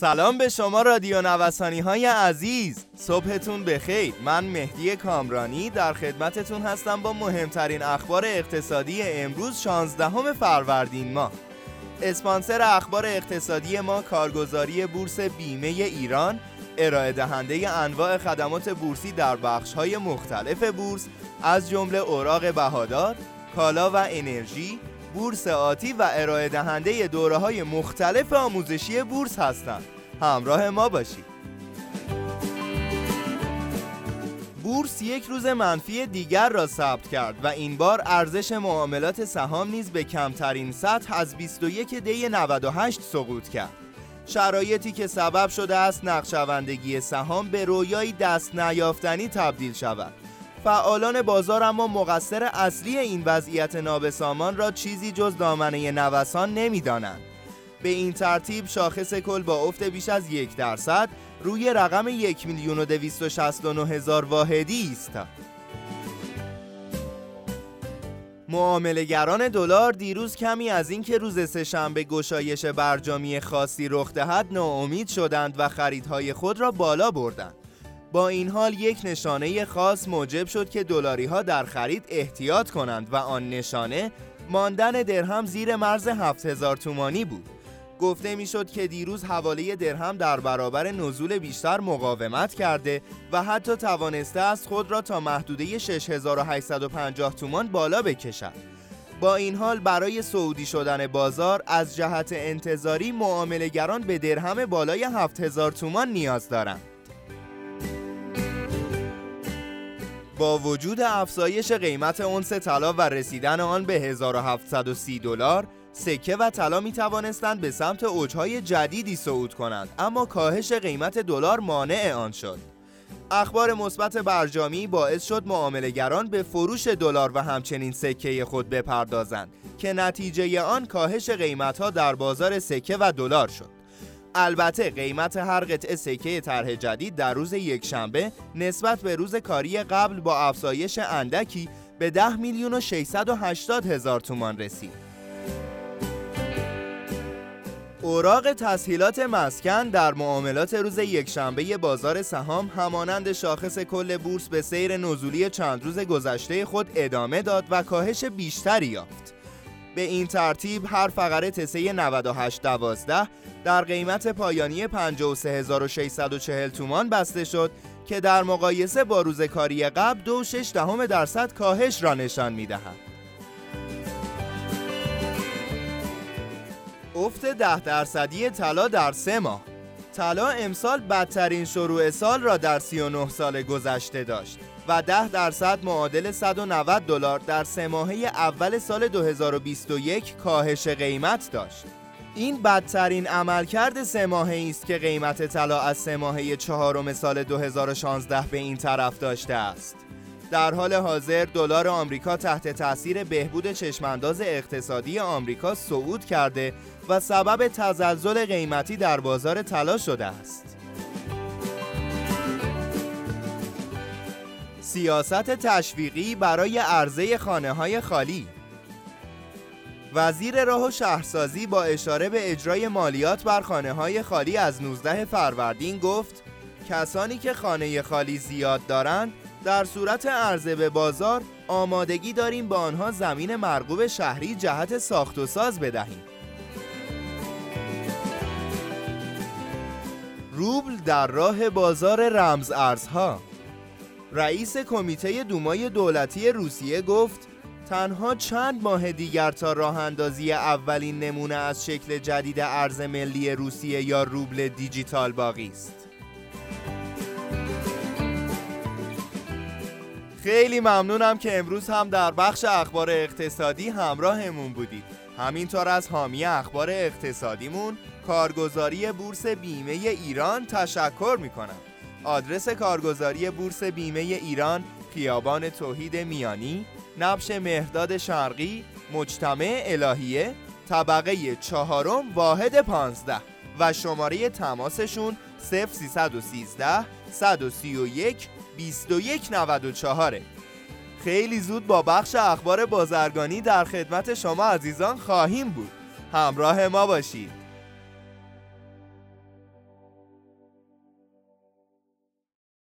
سلام به شما رادیو نوسانی های عزیز. صبحتون بخیر. من مهدی کامرانی در خدمتتون هستم با مهمترین اخبار اقتصادی امروز 16 فروردین ماه. اسپانسر اخبار اقتصادی ما کارگزاری بورس بیمه ایران ارائه دهنده انواع خدمات بورسی در بخش های مختلف بورس از جمله اوراق بهادار، کالا و انرژی، بورس آتی و ارائه دهنده دوره های مختلف آموزشی بورس هستند. همراه ما باشید. بورس یک روز منفی دیگر را ثبت کرد و این بار ارزش معاملات سهام نیز به کمترین سطح از 21 دی 98 سقوط کرد. شرایطی که سبب شده است نقشوندگی سهام به رویایی دست نیافتنی تبدیل شود. فعالان بازار اما مقصر اصلی این وضعیت نابسامان را چیزی جز دامنه نوسان نمی‌دانند. به این ترتیب شاخص کل با افت بیش از یک درصد روی رقم یک میلیون و هزار واحدی ایستاد. معاملهگران دلار دیروز کمی از اینکه روز سهشنبه گشایش برجامی خاصی رخ دهد ناامید شدند و خریدهای خود را بالا بردند. با این حال یک نشانه خاص موجب شد که دلاری ها در خرید احتیاط کنند و آن نشانه ماندن درهم زیر مرز 7000 تومانی بود. گفته می‌شد که دیروز حواله درهم در برابر نزول بیشتر مقاومت کرده و حتی توانسته است خود را تا محدوده 6850 تومان بالا بکشد. با این حال برای سعودی شدن بازار از جهت انتظاری معاملهگران به درهم بالای 7000 تومان نیاز دارند. با وجود افزایش قیمت اونس طلا و رسیدن آن به 1730 دلار سکه و طلا می توانستند به سمت اوجهای جدیدی صعود کنند اما کاهش قیمت دلار مانع آن شد. اخبار مثبت برجامی باعث شد معاملهگران به فروش دلار و همچنین سکه خود بپردازند که نتیجه آن کاهش قیمتها در بازار سکه و دلار شد. البته قیمت هر قطعه سکه طرح جدید در روز یکشنبه نسبت به روز کاری قبل با افزایش اندکی به 10 میلیون و 680 هزار تومان رسید. اوراق تسهیلات مسکن در معاملات روز یکشنبه بازار سهام همانند شاخص کل بورس به سیر نزولی چند روز گذشته خود ادامه داد و کاهش بیشتری یافت. به این ترتیب هر فقره تسه 9812 در قیمت پایانی 53640 تومان بسته شد که در مقایسه با روز کاری قبل دو شش دهم درصد کاهش را نشان می‌دهد. افت ده درصدی طلا در سه ماه طلا امسال بدترین شروع سال را در 39 سال گذشته داشت و 10 درصد معادل 190 دلار در سه ماهه اول سال 2021 کاهش قیمت داشت. این بدترین عملکرد سه ماهه است که قیمت طلا از سه ماهه چهارم سال 2016 به این طرف داشته است. در حال حاضر دلار آمریکا تحت تاثیر بهبود چشمانداز اقتصادی آمریکا صعود کرده و سبب تزلزل قیمتی در بازار طلا شده است. سیاست تشویقی برای عرضه خانه های خالی. وزیر راه و شهرسازی با اشاره به اجرای مالیات بر خانه های خالی از 19 فروردین گفت کسانی که خانه خالی زیاد دارند در صورت عرضه به بازار آمادگی داریم با آنها زمین مرغوب شهری جهت ساخت و ساز بدهیم. روبل در راه بازار رمز ارزها رئیس کمیته دومای دولتی روسیه گفت تنها چند ماه دیگر تا راه اندازی اولین نمونه از شکل جدید ارز ملی روسیه یا روبل دیجیتال باقی است. خیلی ممنونم که امروز هم در بخش اخبار اقتصادی همراهمون بودید. همینطور از حامی اخبار اقتصادیمون کارگزاری بورس بیمه ایران تشکر می کنم. آدرس کارگزاری بورس بیمه ایران خیابان توحید میانی نبش مهداد شرقی مجتمع الهیه طبقه چهارم واحد پانزده و شماره تماسشون 0313 131 2194 خیلی زود با بخش اخبار بازرگانی در خدمت شما عزیزان خواهیم بود. همراه ما باشید.